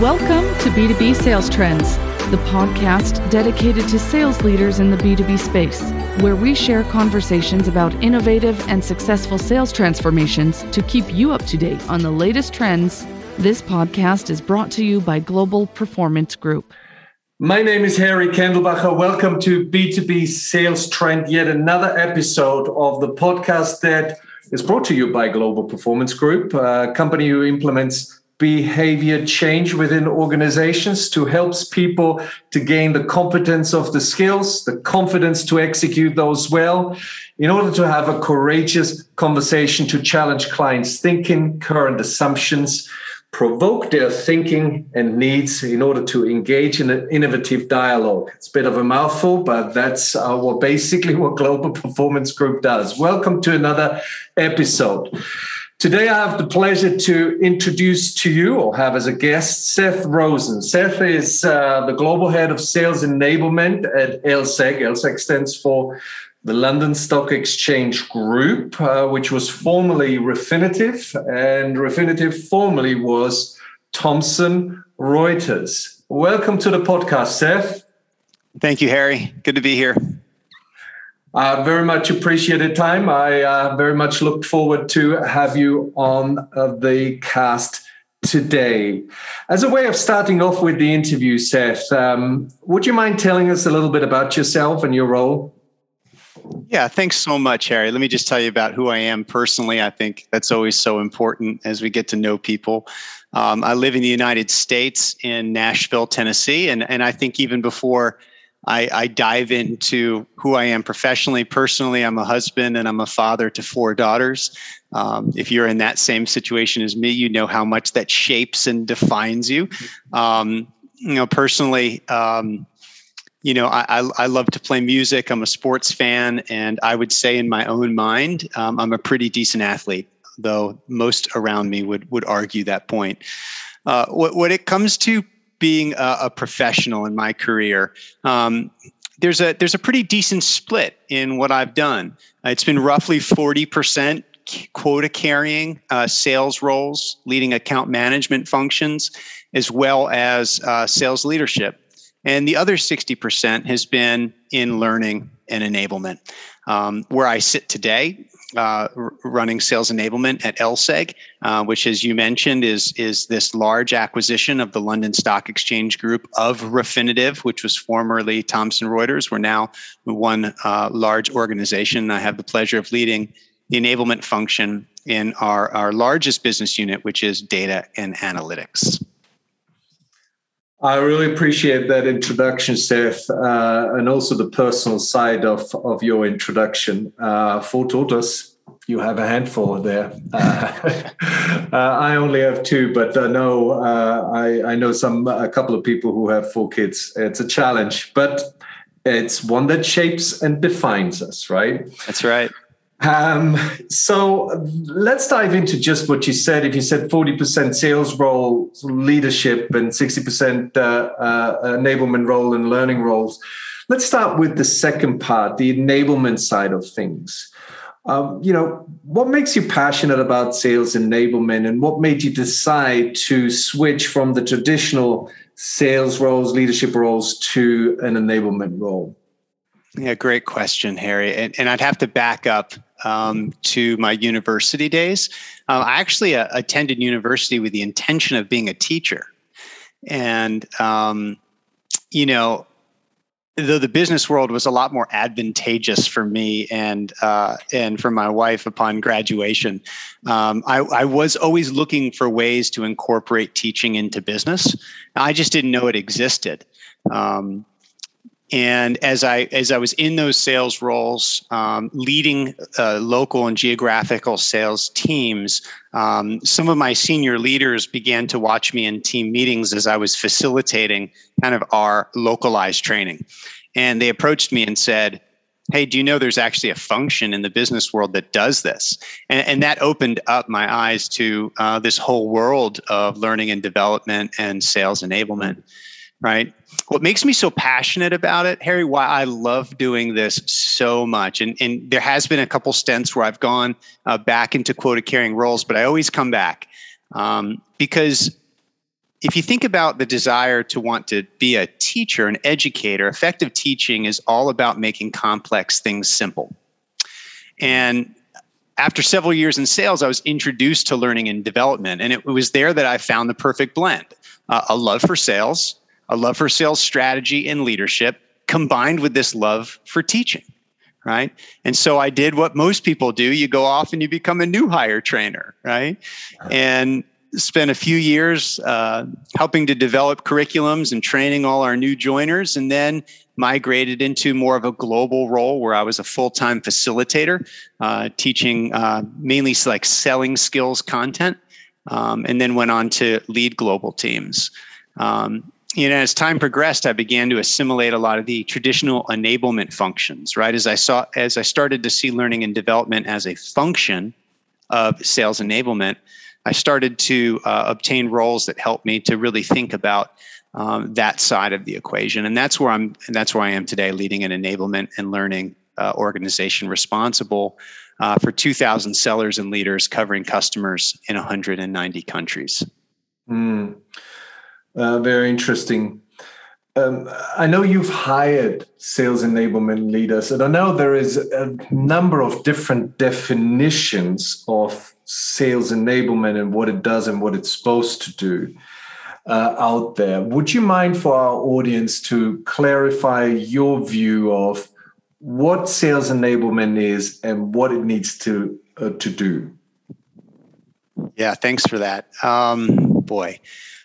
Welcome to B2B Sales Trends, the podcast dedicated to sales leaders in the B2B space, where we share conversations about innovative and successful sales transformations to keep you up to date on the latest trends. This podcast is brought to you by Global Performance Group. My name is Harry Kendelbacher. Welcome to B2B Sales Trend, yet another episode of the podcast that is brought to you by Global Performance Group, a company who implements behavior change within organizations to helps people to gain the competence of the skills the confidence to execute those well in order to have a courageous conversation to challenge clients thinking current assumptions provoke their thinking and needs in order to engage in an innovative dialogue. It's a bit of a mouthful but that's uh, what basically what global performance group does. Welcome to another episode Today, I have the pleasure to introduce to you or have as a guest Seth Rosen. Seth is uh, the global head of sales enablement at LSEG. LSEG stands for the London Stock Exchange Group, uh, which was formerly Refinitiv, and Refinitiv formerly was Thomson Reuters. Welcome to the podcast, Seth. Thank you, Harry. Good to be here. Uh, very much appreciated time. I uh, very much looked forward to have you on uh, the cast today. As a way of starting off with the interview, Seth, um, would you mind telling us a little bit about yourself and your role? Yeah, thanks so much, Harry. Let me just tell you about who I am personally. I think that's always so important as we get to know people. Um, I live in the United States in Nashville, Tennessee, and and I think even before I, I, dive into who I am professionally. Personally, I'm a husband and I'm a father to four daughters. Um, if you're in that same situation as me, you know how much that shapes and defines you. Um, you know, personally, um, you know, I, I, I, love to play music. I'm a sports fan, and I would say, in my own mind, um, I'm a pretty decent athlete. Though most around me would would argue that point. Uh, what it comes to being a, a professional in my career, um, there's a there's a pretty decent split in what I've done. It's been roughly forty percent quota carrying uh, sales roles, leading account management functions, as well as uh, sales leadership. And the other 60% has been in learning and enablement. Um, where I sit today, uh, running sales enablement at LSEG, uh, which, as you mentioned, is is this large acquisition of the London Stock Exchange Group of Refinitiv, which was formerly Thomson Reuters. We're now one uh, large organization. I have the pleasure of leading the enablement function in our, our largest business unit, which is data and analytics. I really appreciate that introduction, Seth, uh, and also the personal side of, of your introduction. Uh, four daughters, you have a handful there. Uh, uh I only have two, but I know uh, I, I know some a couple of people who have four kids. It's a challenge, but it's one that shapes and defines us, right? That's right. Um, so let's dive into just what you said. If you said 40% sales role leadership and 60% uh, uh, enablement role and learning roles, let's start with the second part, the enablement side of things. Um, you know, what makes you passionate about sales enablement and what made you decide to switch from the traditional sales roles, leadership roles to an enablement role? Yeah, great question, Harry. And, and I'd have to back up um, to my university days. Uh, I actually uh, attended university with the intention of being a teacher. And, um, you know, though the business world was a lot more advantageous for me and uh, and for my wife upon graduation, um, I, I, was always looking for ways to incorporate teaching into business. I just didn't know it existed. Um, and as I as I was in those sales roles, um, leading uh, local and geographical sales teams, um, some of my senior leaders began to watch me in team meetings as I was facilitating kind of our localized training, and they approached me and said, "Hey, do you know there's actually a function in the business world that does this?" And, and that opened up my eyes to uh, this whole world of learning and development and sales enablement right? What makes me so passionate about it, Harry, why I love doing this so much, and, and there has been a couple stints where I've gone uh, back into quota carrying roles, but I always come back um, because if you think about the desire to want to be a teacher, an educator, effective teaching is all about making complex things simple. And after several years in sales, I was introduced to learning and development. And it was there that I found the perfect blend uh, a love for sales, a love for sales strategy and leadership, combined with this love for teaching. Right. And so I did what most people do you go off and you become a new hire trainer. Right. And spent a few years uh, helping to develop curriculums and training all our new joiners, and then migrated into more of a global role where I was a full time facilitator, uh, teaching uh, mainly like selling skills content, um, and then went on to lead global teams. Um, you know, as time progressed, I began to assimilate a lot of the traditional enablement functions. Right, as I saw, as I started to see learning and development as a function of sales enablement, I started to uh, obtain roles that helped me to really think about um, that side of the equation, and that's where I'm. that's where I am today, leading an enablement and learning uh, organization responsible uh, for 2,000 sellers and leaders covering customers in 190 countries. Mm. Very interesting. Um, I know you've hired sales enablement leaders, and I know there is a number of different definitions of sales enablement and what it does and what it's supposed to do uh, out there. Would you mind for our audience to clarify your view of what sales enablement is and what it needs to uh, to do? Yeah, thanks for that. Um, boy.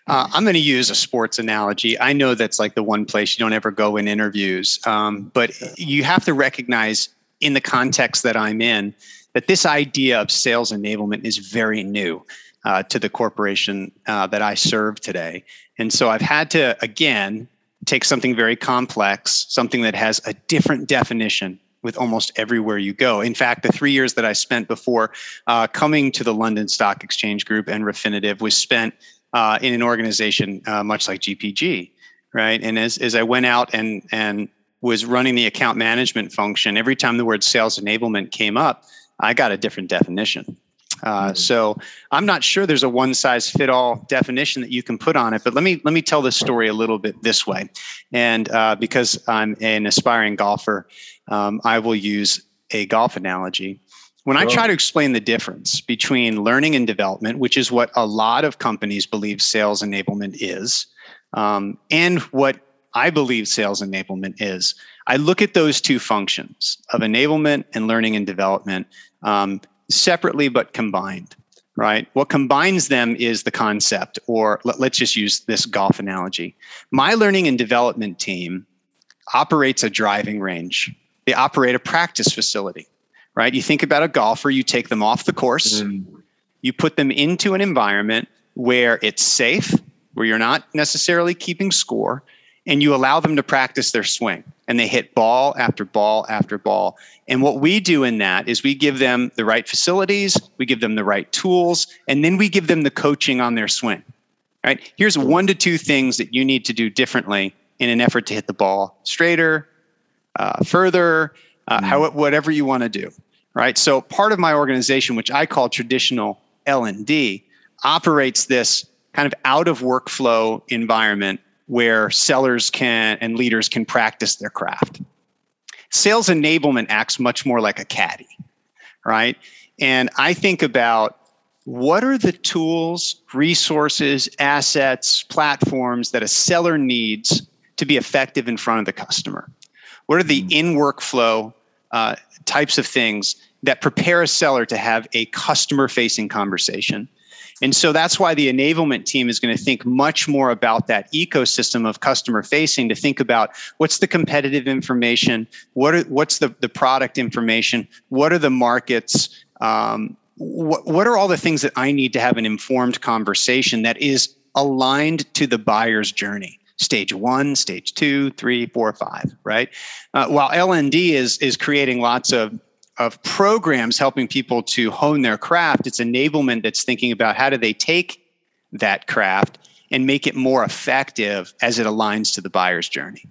Uh, I'm going to use a sports analogy. I know that's like the one place you don't ever go in interviews, um, but you have to recognize in the context that I'm in that this idea of sales enablement is very new uh, to the corporation uh, that I serve today. And so I've had to, again, take something very complex, something that has a different definition with almost everywhere you go. In fact, the three years that I spent before uh, coming to the London Stock Exchange Group and Refinitiv was spent uh, in an organization uh, much like GPG, right? And as, as I went out and, and was running the account management function, every time the word sales enablement came up, I got a different definition. Uh, mm-hmm. so I'm not sure there's a one size fit all definition that you can put on it. But let me let me tell this story a little bit this way, and uh, because I'm an aspiring golfer, um, I will use a golf analogy. When I try to explain the difference between learning and development, which is what a lot of companies believe sales enablement is, um, and what I believe sales enablement is, I look at those two functions of enablement and learning and development um, separately but combined, right? What combines them is the concept, or let, let's just use this golf analogy. My learning and development team operates a driving range, they operate a practice facility, right? You think about a golfer, you take them off the course, mm. you put them into an environment where it's safe, where you're not necessarily keeping score, and you allow them to practice their swing and they hit ball after ball after ball. And what we do in that is we give them the right facilities, we give them the right tools, and then we give them the coaching on their swing. Right? Here's one to two things that you need to do differently in an effort to hit the ball straighter, uh, further, uh, mm-hmm. how, whatever you want to do. Right? So part of my organization, which I call traditional L and D, operates this kind of out of workflow environment where sellers can and leaders can practice their craft. Sales enablement acts much more like a caddy, right? And I think about what are the tools, resources, assets, platforms that a seller needs to be effective in front of the customer? What are the hmm. in workflow uh, types of things that prepare a seller to have a customer facing conversation? And so that's why the enablement team is going to think much more about that ecosystem of customer facing to think about what's the competitive information, what are, what's the, the product information, what are the markets, um, what, what are all the things that I need to have an informed conversation that is aligned to the buyer's journey stage one, stage two, three, four, five, right? Uh, while LND is is creating lots of of programs helping people to hone their craft. It's enablement that's thinking about how do they take that craft and make it more effective as it aligns to the buyer's journey.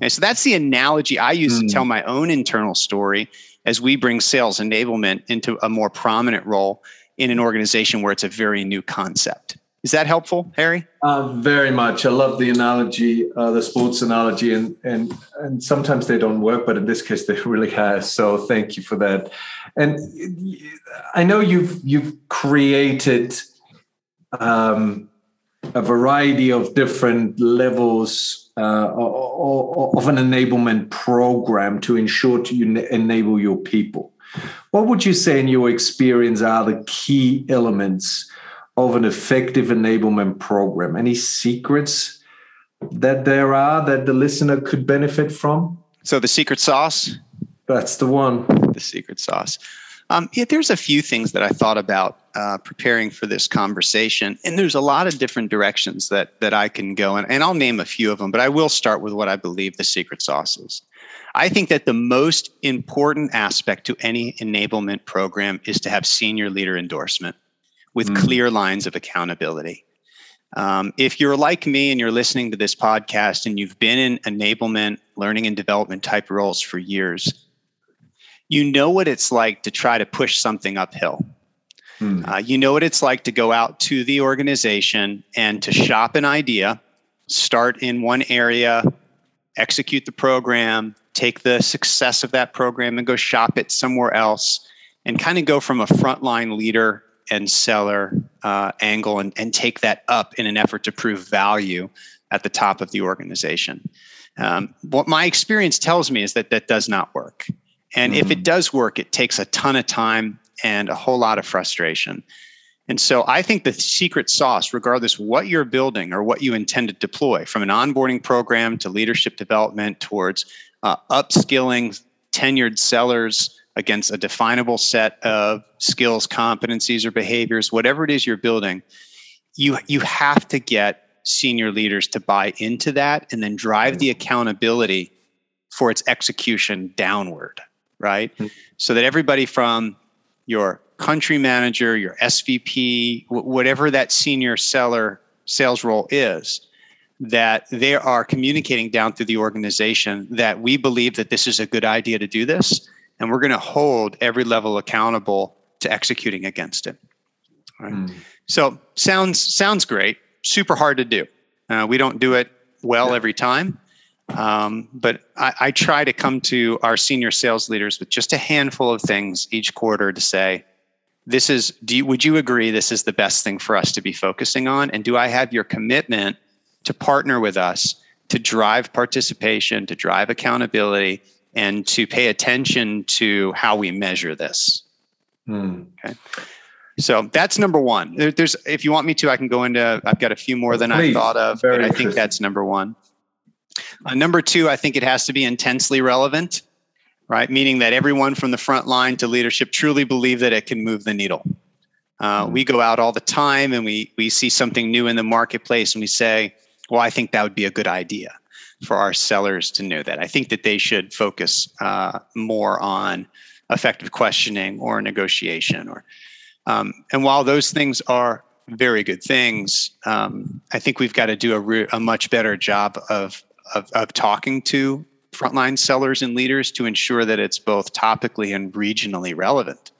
And so that's the analogy I use mm. to tell hmm. my own internal story as we bring sales enablement into a more prominent role in an organization where it's a very new concept. Is that helpful, Harry? Uh, very much. I love the analogy, uh, the sports analogy, and and and sometimes they don't work, but in this case, they really have. So thank you for that. And I know you've you've created um, a variety of different levels uh, of an enablement program to ensure to enable your people. What would you say, in your experience, are the key elements? Of an effective enablement program? Any secrets that there are that the listener could benefit from? So, the secret sauce? That's the one. The secret sauce. Um, yeah, there's a few things that I thought about uh, preparing for this conversation, and there's a lot of different directions that that I can go, and, and I'll name a few of them, but I will start with what I believe the secret sauce is. I think that the most important aspect to any enablement program is to have senior leader endorsement with mm. clear lines of accountability. Um, if you're like me and you're listening to this podcast and you've been in enablement, learning and development type roles for years, you know what it's like to try to push something uphill. Mm. Uh, you know what it's like to go out to the organization and to shop an idea, start in one area, execute the program, take the success of that program and go shop it somewhere else, and kind of go from a frontline leader and seller uh, angle and, and take that up in an effort to prove value at the top of the organization. Um, what my experience tells me is that that does not work. And mm-hmm. if it mm. does work, it takes a ton of time and a whole lot of frustration. And so I think the secret sauce, regardless what you're building or what you intend to deploy, from an onboarding program to leadership development towards uh, upskilling tenured sellers against a definable set of skills, competencies, or behaviors, whatever it is you're building, you you have to get senior leaders to buy into that and then drive the accountability for its execution downward, right? Mm-hmm. So that everybody from your country manager, your SVP, whatever that senior seller sales role is, that they are communicating down through the organization that we believe that this is a good idea to do this and we're going to hold every level accountable to executing against it. Right? Mm. So sounds sounds great. Super hard to do. Uh, we don't do it well every time, um, but I, I try to come to our senior sales leaders with just a handful of things each quarter to say, "This is. Do you, would you agree this is the best thing for us to be focusing on? And do I have your commitment to partner with us to drive participation, to drive accountability, and to pay attention to how we measure this. Hmm. Okay. So that's number one. There, there's, if you want me to, I can go into. I've got a few more than Please. I thought of, Very but I think that's number one. Uh, number two, I think it has to be intensely relevant, right? Meaning that everyone from the front line to leadership truly believe that it can move the needle. Uh, hmm. We go out all the time and we we see something new in the marketplace and we say, "Well, I think that would be a good idea." For our sellers to know that. I think that they should focus uh, more on effective questioning or negotiation. Or um, and while those things are very good things, um, I think we've got to do a, re- a much better job of, of of talking to frontline sellers and leaders to ensure that it's both topically and regionally relevant,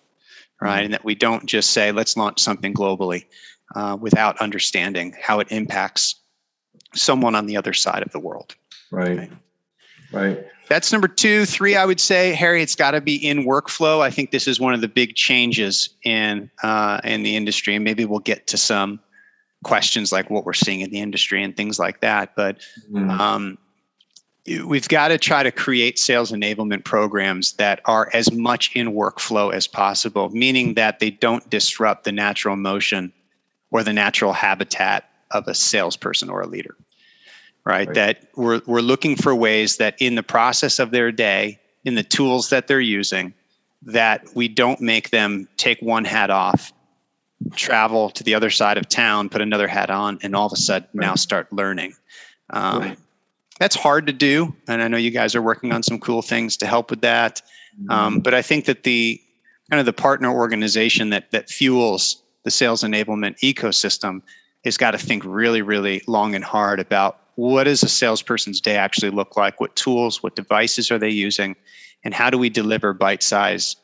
right? Mm-hmm. And that we don't just say let's launch something globally uh, without understanding how it impacts someone on the other side of the world. Right. Okay. Right. That's number two. Three, I would say, Harry, it's got to be in workflow. I think this is one of the big changes in uh, in the industry, and maybe we'll get to some questions like what we're seeing in the industry and things like that. But mm. um, we've got to try to create sales enablement programs that are as much in workflow as possible, meaning that they don't disrupt the natural motion or the natural habitat of a salesperson or a leader right? right? That we're, we're looking for ways that in the process of their day, in the tools that they're using, that we don't make them take one hat off, travel to the other side of town, put another hat on, and all of a sudden right. now start learning. Um, right. That's hard to do, and I know you guys are working on some cool things to help with that. Mm-hmm. Um, but I think that the kind of the partner organization that that fuels the sales enablement ecosystem has got to think really, really long and hard about what does a salesperson's day actually look like? What tools, what devices are they using? And how do we deliver bite sized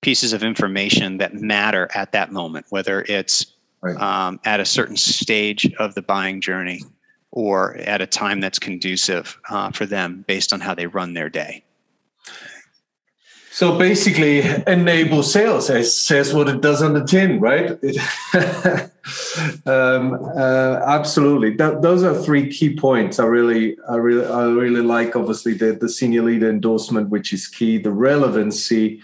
pieces of information that matter at that moment, whether it's right. um, at a certain stage of the buying journey or at a time that's conducive uh, for them based on how they run their day. So basically, enable sales it says what it does on the tin, right? um, uh, absolutely. Th- those are three key points. I really, I really, I really like. Obviously, the the senior leader endorsement, which is key. The relevancy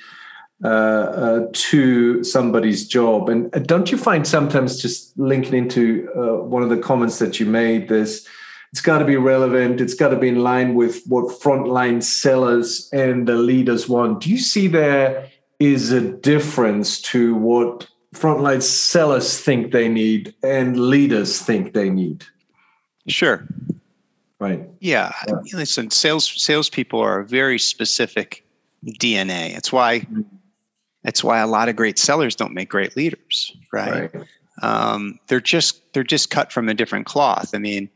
uh, uh, to somebody's job, and uh, don't you find sometimes just linking into uh, one of the comments that you made this it's got to be relevant. It's got to be in line with what frontline sellers and the leaders want. Do you see there is a difference to what frontline sellers think they need and leaders think they need? Sure. Right. Yeah. yeah. Listen, sales salespeople are a very specific DNA. It's why that's why a lot of great sellers don't make great leaders, right? right um, they're just they're just cut from a different cloth. I mean,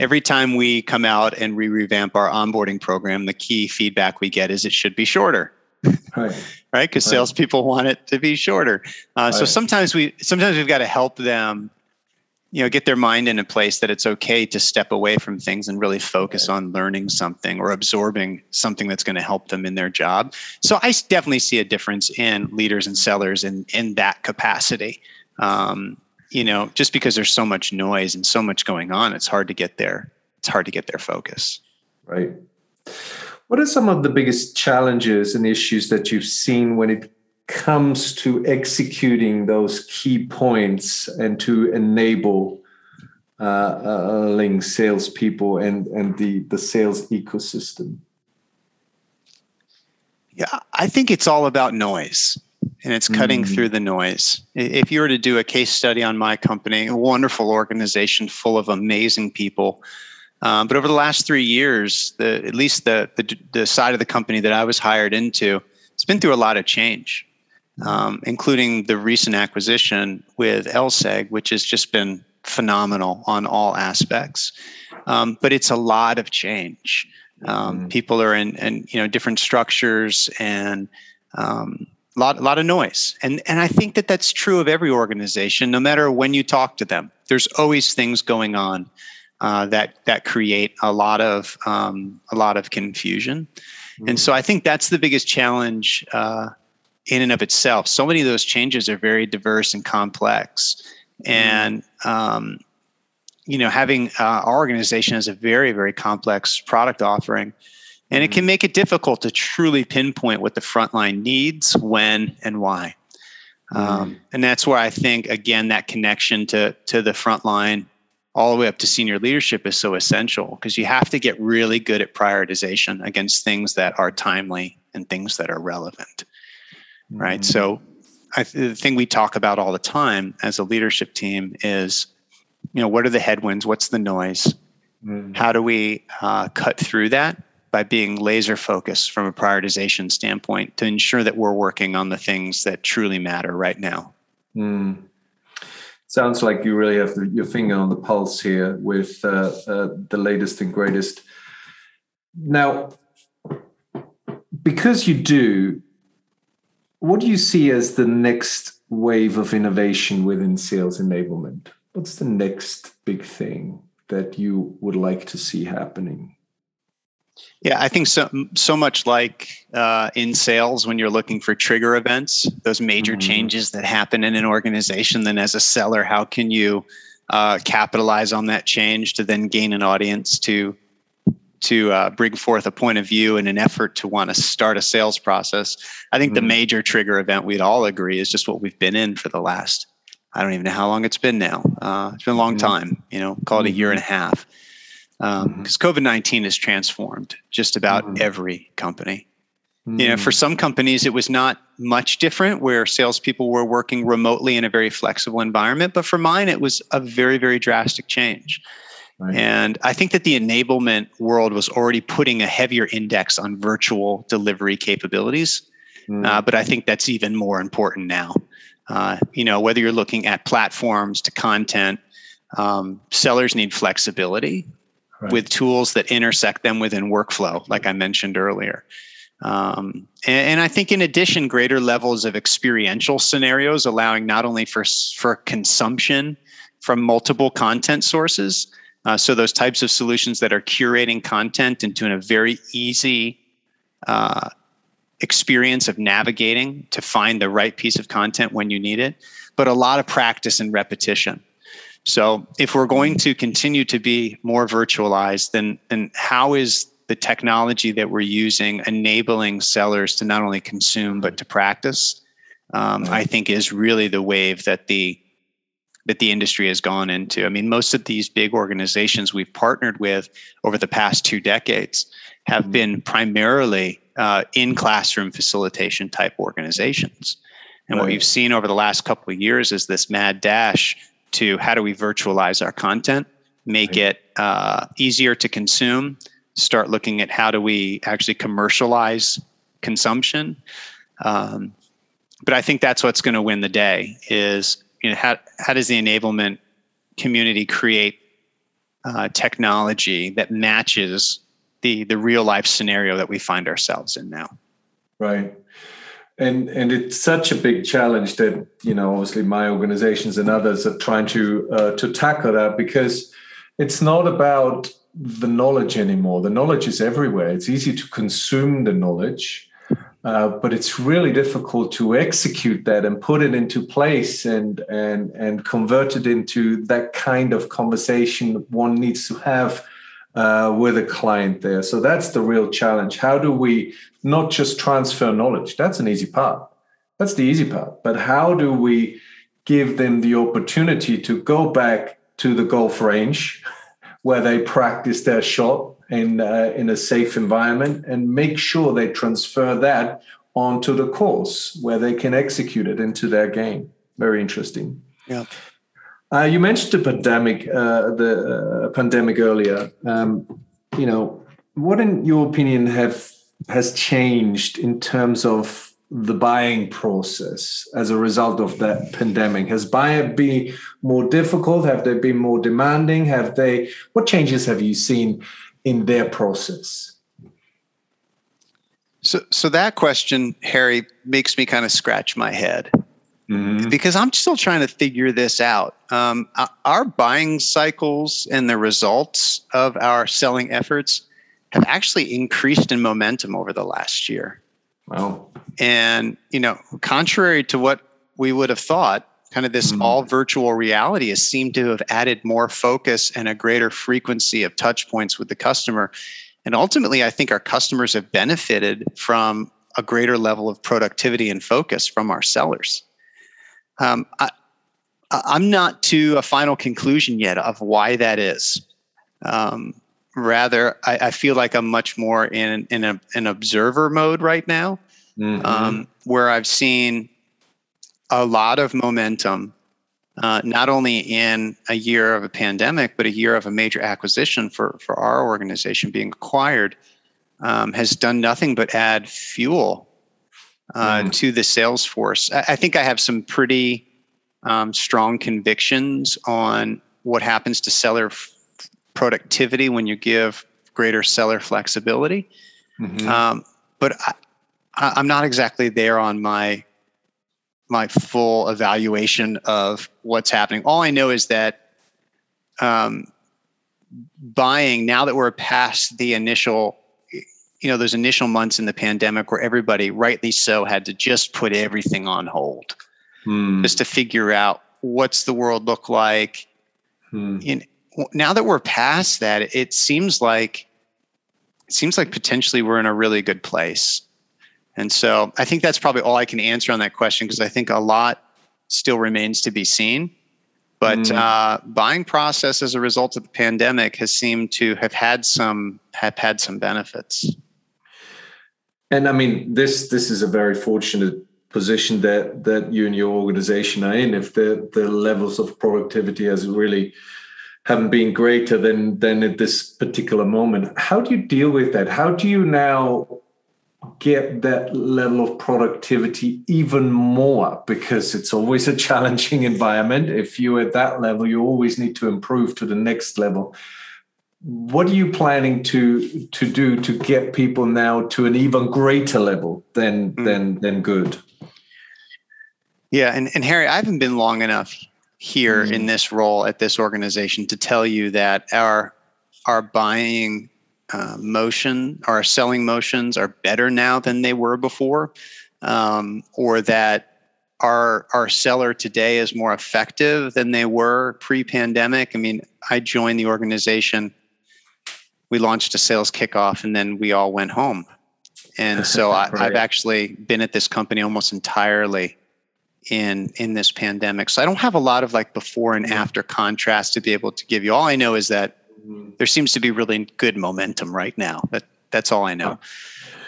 every time we come out and we revamp our onboarding program, the key feedback we get is it should be shorter. Right. right. Because right. salespeople want it to be shorter. Uh, right. So sometimes we sometimes we've got to help them, you know, get their mind in a place that it's okay to step away from things and really focus on learning something or absorbing something that's going to help them in their job. So I definitely see a difference in leaders and sellers in in that capacity. Um, you know, just because there's so much noise and so much going on, it's hard to get there. It's hard to get their focus. Right. What are some of the biggest challenges and issues that you've seen when it comes to executing those key points and to enable uh, uh, link salespeople and and the the sales ecosystem? Yeah, I think it's all about noise and it's cutting mm-hmm. through the noise. If you were to do a case study on my company, a wonderful organization full of amazing people, um, but over the last three years, the, at least the, the, the side of the company that I was hired into, it's been through a lot of change, um, including the recent acquisition with LSEG, which has just been phenomenal on all aspects. Um, but it's a lot of change. Um, mm-hmm. People are in, in you know different structures and um, a lot, lot of noise. And, and I think that that's true of every organization, no matter when you talk to them. There's always things going on uh, that, that create a lot of, um, a lot of confusion. Mm-hmm. And so I think that's the biggest challenge uh, in and of itself. So many of those changes are very diverse and complex. Mm-hmm. And, um, you know, having uh, our organization has a very, very complex product offering and it can mm-hmm. make it difficult to truly pinpoint what the frontline needs, when, and why. Um, mm-hmm. and that's where I think, again, that connection to, to the frontline all the way up to senior leadership is so essential because you have to get really good at prioritization against things that are timely and things that are relevant. Mm-hmm. Right. So, I, the thing we talk about all the time as a leadership team is, you know, what are the headwinds? What's the noise? Mm-hmm. How do we uh, cut through that by being laser focused from a prioritization standpoint to ensure that we're working on the things that truly matter right now. Mm. Sounds like you really have your finger on the pulse here with uh, uh, the latest and greatest. Now, because you do, what do you see as the next wave of innovation within sales enablement? What's the next big thing that you would like to see happening? Yeah, I think so. So much like uh, in sales, when you're looking for trigger events, those major mm-hmm. changes that happen in an organization. Then, as a seller, how can you uh, capitalize on that change to then gain an audience to to uh, bring forth a point of view in an effort to want to start a sales process? I think mm-hmm. the major trigger event we'd all agree is just what we've been in for the last. I don't even know how long it's been now. Uh, it's been a long mm-hmm. time. You know, call it a year and a half because um, mm-hmm. COVID 19 has transformed just about mm-hmm. every company. Mm-hmm. You know, for mm. some companies, it was not much different where salespeople were working remotely in a very flexible environment. But for mine, it was a very, very drastic change. Right. And I think that the enablement world was already putting a heavier index on virtual delivery capabilities. Mm. Uh, but I think that's even more important now. Uh, you know, whether you're looking at platforms to content, um, sellers need flexibility right. with tools that intersect them within workflow, like I mentioned earlier. Um, and, and, I think, in addition, greater levels of experiential scenarios, allowing not only for for consumption from multiple content sources, uh, so those types of solutions that are curating content into a very easy uh, experience of navigating to find the right piece of content when you need it, but a lot of practice and repetition. So, if we're going to continue to be more virtualized, then then how is the technology that we're using enabling sellers to not only consume but to practice um, i think is really the wave that the that the industry has gone into i mean most of these big organizations we've partnered with over the past two decades have mm-hmm. been primarily uh, in classroom facilitation type organizations and right. what we've seen over the last couple of years is this mad dash to how do we virtualize our content make right. it uh, easier to consume start looking at how do we actually commercialize consumption. Um, but I think that's what's going to win the day is you know how how does the enablement community create uh, technology that matches the the real life scenario that we find ourselves in now. Right. And and it's such a big challenge that you know obviously my organizations and others are trying to uh, to tackle that because it's not about the knowledge anymore. The knowledge is everywhere. It's easy to consume the knowledge, uh, but it's really difficult to execute that and put it into place and and and convert it into that kind of conversation one needs to have uh, with a client there. So that's the real challenge. How do we not just transfer knowledge? That's an easy part. That's the easy part. But how do we give them the opportunity to go back to the golf range? where they practice their shot in uh, in a safe environment and make sure they transfer that onto the course where they can execute it into their game. Very interesting. Yeah. Uh, you mentioned the pandemic, uh, the uh, pandemic earlier. Um, you know, what, in your opinion, have has changed in terms of the buying process as a result of that pandemic? Has buying been more difficult? Have they been more demanding? Have they? What changes have you seen in their process? So, so that question, Harry, makes me kind of scratch my head mm-hmm. because I'm still trying to figure this out. Um, our buying cycles and the results of our selling efforts have actually increased in momentum over the last year. Wow. And, you know, contrary to what we would have thought, kind of this mm all virtual reality has seemed to have added more focus and a greater frequency of touch points with the customer. And ultimately, I think our customers have benefited from a greater level of productivity and focus from our sellers. Um, I, I'm not to a final conclusion yet of why that is. Um, rather I, I, feel like i'm much more in in a, an observer mode right now mm-hmm. um, where i've seen a lot of momentum uh, not only in a year of a pandemic but a year of a major acquisition for for our organization being acquired um, has done nothing but add fuel uh, mm. to the sales force I, think i have some pretty um, strong convictions on what happens to seller productivity when you give greater seller flexibility. Mm-hmm. Um, but I, am not exactly there on my my full evaluation of what's happening. All I know is that um, buying now that we're past the initial you know those initial months in the pandemic where everybody rightly so had to just put everything on hold hmm. just to figure out what's the world look like hmm. in now that we're past that, it seems like it seems like potentially we're in a really good place. And so I think that's probably all I can answer on that question because I think a lot still remains to be seen. But mm. uh, buying process as a result of the pandemic has seemed to have had some have had some benefits. And I mean, this this is a very fortunate position that that you and your organization are in. If the the levels of productivity has really haven't been greater than than at this particular moment. How do you deal with that? How do you now get that level of productivity even more? Because it's always a challenging environment. If you're at that level, you always need to improve to the next level. What are you planning to to do to get people now to an even greater level than mm. than than good? Yeah, and, and Harry, I haven't been long enough here mm. in this role at this organization to tell you that our our buying uh, motion, our selling motions are better now than they were before, um, or that our our seller today is more effective than they were pre-pandemic. I mean, I joined the organization we launched a sales kickoff and then we all went home. And so I, have actually been at this company almost entirely in in this pandemic. So I don't have a lot of like before and after contrast to be able to give you. All I know is that mm-hmm. there seems to be really good momentum right now. That that's all I know.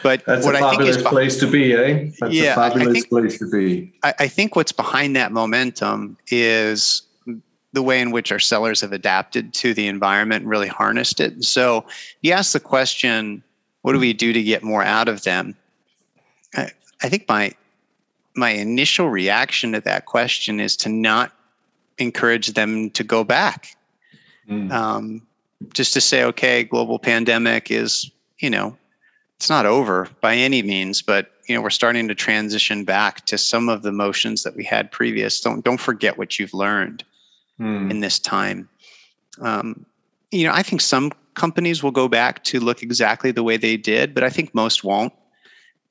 But that's what a fabulous I think is place to be, eh? That's yeah, a fabulous think, place to be. I, I think what's behind that momentum is the way in which our sellers have adapted to the environment and really harnessed it. So you ask the question, what do we do to get more out of them? I, I think my my initial reaction to that question is to not encourage them to go back. Mm. Um, just to say, okay, global pandemic is, you know, it's not over by any means, but you know, we're starting to transition back to some of the motions that we had previous. Don't don't forget what you've learned mm. in this time. Um, you know, I think some companies will go back to look exactly the way they did, but I think most won't.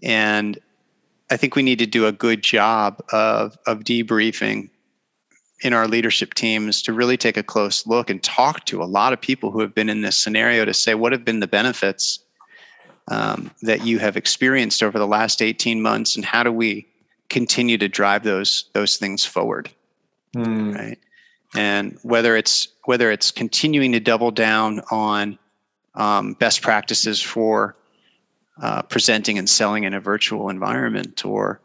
And I think we need to do a good job of of debriefing in our leadership teams to really take a close look and talk to a lot of people who have been in this scenario to say what have been the benefits um, that you have experienced over the last 18 months and how do we continue to drive those those things forward mm. right and whether it's whether it's continuing to double down on um, best practices for uh, presenting and selling in a virtual environment or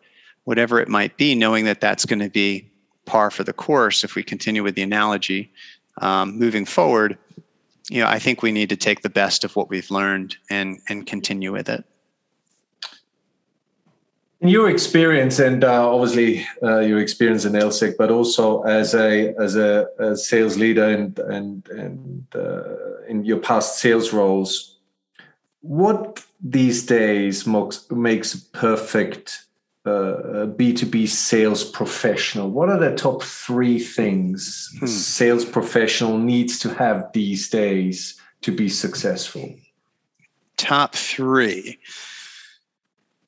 whatever it might be, knowing that that's going to be par for the course if we continue with the analogy um, moving forward. You know, I think we need to take the best of what we've learned and and continue with it. In your experience, and uh, obviously uh, your experience in LSEG, but also as a as a, a sales leader and and and uh, in your past sales roles, what these days makes makes perfect B two B sales professional? What are the top three things hmm. sales professional needs to have these days to be successful? Top three.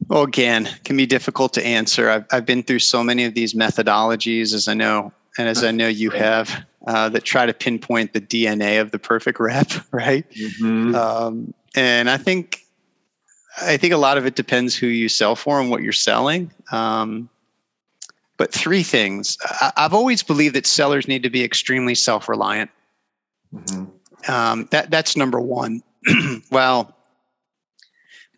Well, again, can be difficult to answer. I've, I've been through so many of these methodologies, as I know, and as I know you have, uh, that try to pinpoint the DNA of the perfect rep, right? Mm-hmm. Um, and I think, I think a lot of it depends who you sell for and what you're selling. Um, but three things: I, have always believed that sellers need to be extremely self-reliant. Mm-hmm. Um, that that's number one. well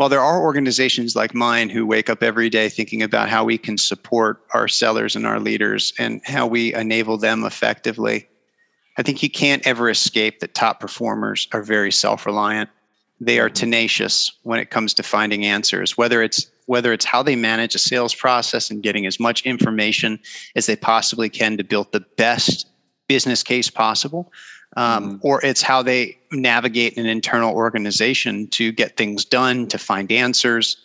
while there are organizations like mine who wake up every day thinking about how we can support our sellers and our leaders and how we enable them effectively, I think you can't ever escape that top performers are very self-reliant. They are mm-hmm. tenacious when it comes to finding answers, whether it's whether it's how they manage a sales process and getting as much information as they possibly can to build the best business case possible, um, mm-hmm. or it's how they navigate an internal organization to get things done, to find answers,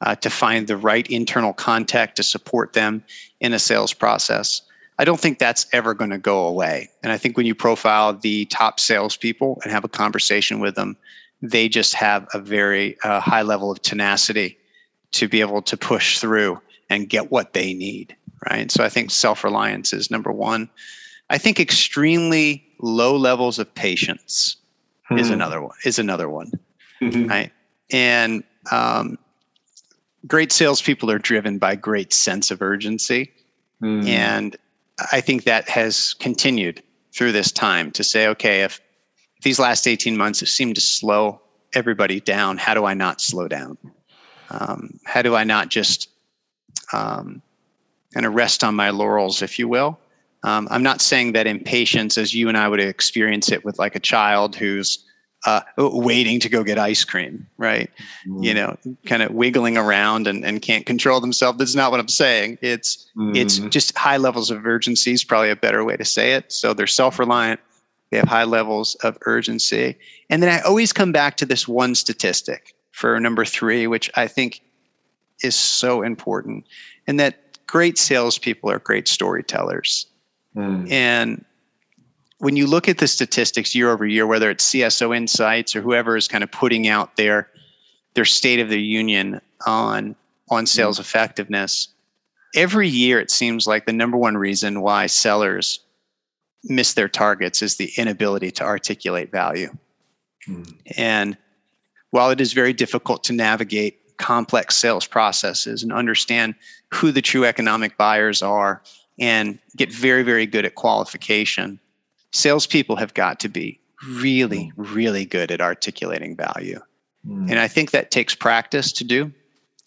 uh, to find the right internal contact to support them in a sales process. I don't think that's ever going to go away. And I think when you profile the top salespeople and have a conversation with them, they just have a very uh, high level of tenacity to be able to push through and get what they need. Right. So I think self reliance is number one. I think extremely low levels of patience hmm. is another one. Is another one, mm-hmm. right? And um, great salespeople are driven by great sense of urgency, mm. and I think that has continued through this time to say, okay, if these last eighteen months have seemed to slow everybody down, how do I not slow down? Um, how do I not just um, kind of rest on my laurels, if you will, um, I'm not saying that impatience, as you and I would experience it with like a child who's uh, waiting to go get ice cream, right? Mm. You know, kind of wiggling around and, and can't control themselves. That's not what I'm saying. It's mm. it's just high levels of urgency is probably a better way to say it. So they're self-reliant, they have high levels of urgency. And then I always come back to this one statistic for number three, which I think is so important, and that great salespeople are great storytellers. Mm. And when you look at the statistics year over year, whether it's CSO Insights or whoever is kind of putting out their their state of the union on on sales mm. effectiveness, every year it seems like the number one reason why sellers miss their targets is the inability to articulate value. Mm. And while it is very difficult to navigate complex sales processes and understand who the true economic buyers are and get very, very good at qualification, salespeople have got to be really, really good at articulating value. Mm. And I think that takes practice to do.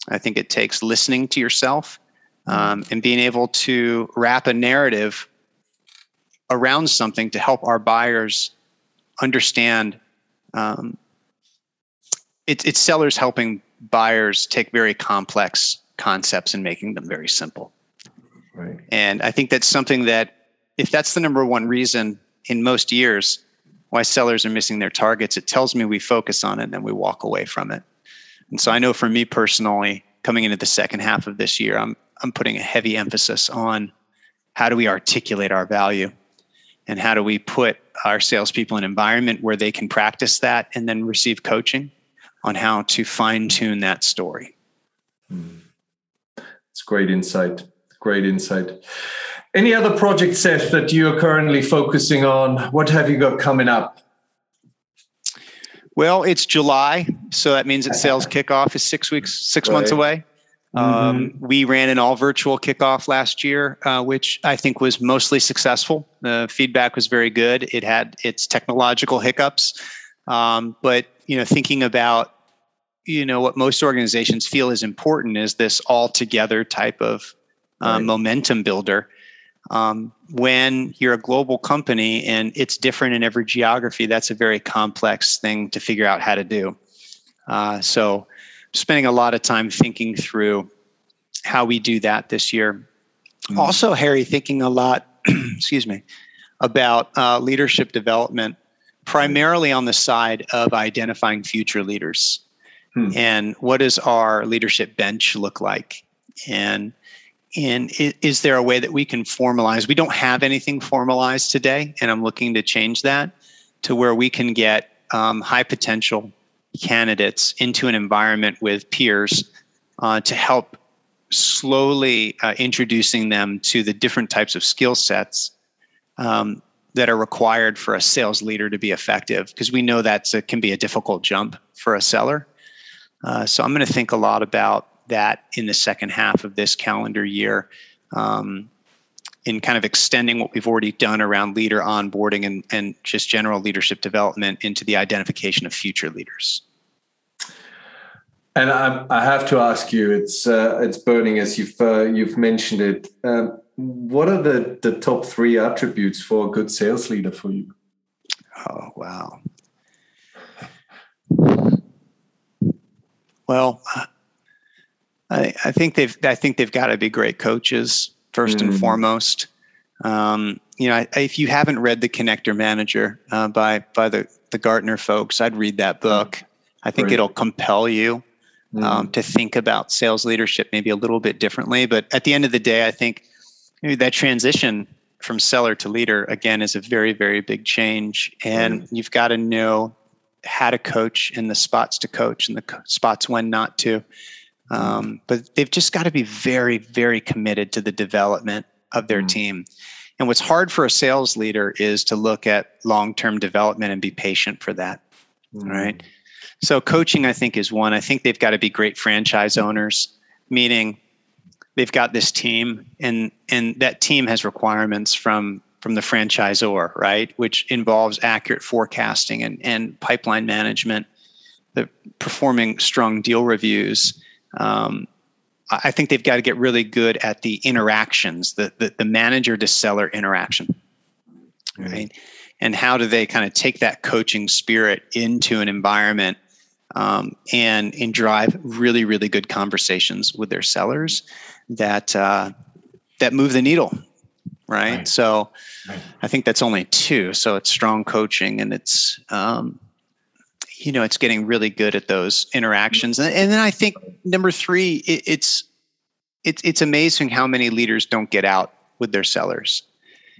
I think it takes listening to yourself um, and being able to wrap a narrative around something to help our buyers understand um, it, it's sellers helping buyers take very complex concepts and making them very simple. Right. And I think that's something that, if that's the number one reason in most years why sellers are missing their targets, it tells me we focus on it and then we walk away from it. And so I know for me personally, coming into the second half of this year, I'm I'm putting a heavy emphasis on how do we articulate our value and how do we put our salespeople in an environment where they can practice that and then receive coaching on how to fine tune that story. Hmm. It's great insight. Great insight. Any other project Seth, that you're currently focusing on? What have you got coming up? Well, it's July, so that means that sales kickoff is six weeks, six right. months away. Um, mm-hmm. We ran an all virtual kickoff last year, uh, which I think was mostly successful. The feedback was very good. It had its technological hiccups, um, but you know, thinking about you know what most organizations feel is important is this all together type of right. momentum builder. Um, when you're a global company and it's different in every geography, that's a very complex thing to figure out how to do. Uh, so spending a lot of time thinking through how we do that this year. Mm-hmm. Also, Harry, thinking a lot, excuse me, about uh, leadership development, primarily on the side of identifying future leaders. Hmm. And what does our leadership bench look like? And and is there a way that we can formalize? We don't have anything formalized today, and I'm looking to change that to where we can get um, high potential candidates into an environment with peers uh, to help slowly uh, introducing them to the different types of skill sets um, that are required for a sales leader to be effective because we know that can be a difficult jump for a seller uh, so i'm going to think a lot about that in the second half of this calendar year um, in kind of extending what we've already done around leader onboarding and, and just general leadership development into the identification of future leaders. And I, I have to ask you, it's uh, it's burning as you've uh, you've mentioned it. Um, what are the the top three attributes for a good sales leader for you? Oh wow. Well, I, I think they've I think they've got to be great coaches first mm. and foremost. Um, you know, I, if you haven't read The Connector Manager uh, by by the the Gartner folks, I'd read that book. I think it'll compel you um, mm. to think about sales leadership maybe a little bit differently. But at the end of the day, I think that transition from seller to leader again is a very very big change, and mm. you've got to know how to coach and the spots to coach and the spots when not to. Um, but they've just got to be very, very committed to the development of their mm team. And what's hard for a sales leader is to look at long term development and be patient for that. mm Right. So, coaching, I think, is one. I think they've got to be great franchise owners, meaning they've got this team and and that team has requirements from from the franchisor right which involves accurate forecasting and, and pipeline management the performing strong deal reviews um, I think they've got to get really good at the interactions, the the, the manager to seller interaction, right? And how do they kind of take that coaching spirit into an environment um, and and drive really really good conversations with their sellers that uh, that move the needle, right? right. So right. I think that's only two. So it's strong coaching and it's, um, you know, it's getting really good at those interactions. And, and then I think number three, it, it's, it's, it's amazing how many leaders don't get out with their sellers.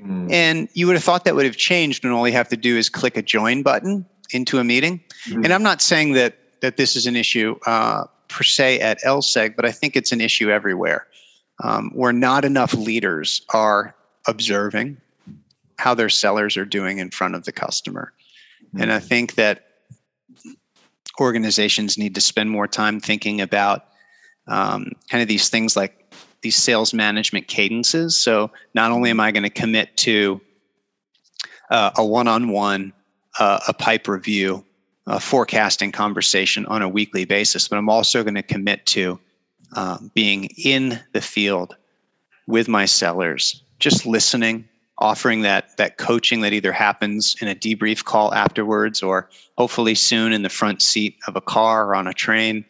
Mm. And you would have thought that would have changed and all you have to do is click a join button into a meeting. Mm. And I'm not saying that that this is an issue uh, per se at LSEG, but I think it's an issue everywhere um, where not enough leaders are observing how their sellers are doing in front of the customer. Mm-hmm. And I think that organizations need to spend more time thinking about um, kind of these things like these sales management cadences. So not only am I going to commit to uh, a one-on-one, uh, a pipe review, a forecasting conversation on a weekly basis, but I'm also going to commit to um, being in the field with my sellers, just listening, offering that that coaching that either happens in a debrief call afterwards or hopefully soon in the front seat of a car or on a train.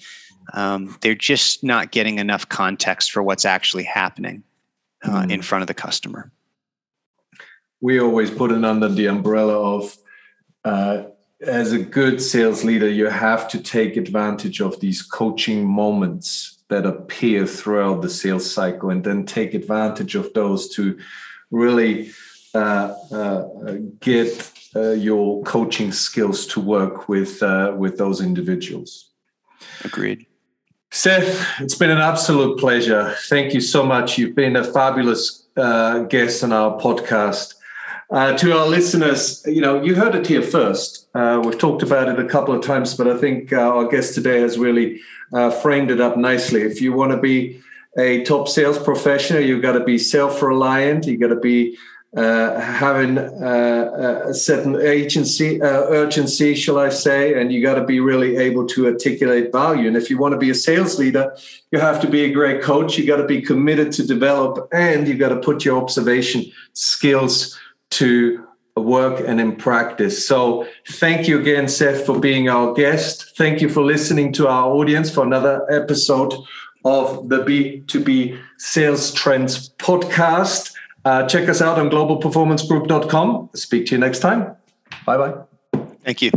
Um, they're just not getting enough context for what's actually happening uh, mm. in front of the customer. We always put it under the umbrella of uh, as a good sales leader, you have to take advantage of these coaching moments that appear throughout the sales cycle and then take advantage of those to really uh, uh, get uh, your coaching skills to work with uh, with those individuals. Agreed. Seth, it's been an absolute pleasure. Thank you so much. You've been a fabulous uh, guest on our podcast. Uh, to our listeners, you know, you heard it here first. Uh, we've talked about it a couple of times, but I think uh, our guest today has really uh, framed it up nicely. If you want to be a top sales professional, you've got to be self-reliant. You've got to be uh, having uh, a certain agency, urgency, shall I say, and you got to be really able to articulate value. And if you want to be a sales leader, you have to be a great coach. You got to be committed to develop, and you got to put your observation skills to work and in practice. So thank you again, Seth, for being our guest. Thank you for listening to our audience for another episode of the B2B Sales Trends podcast. Uh, check us out on globalperformancegroup.com. Speak to you next time. Bye bye. Thank you.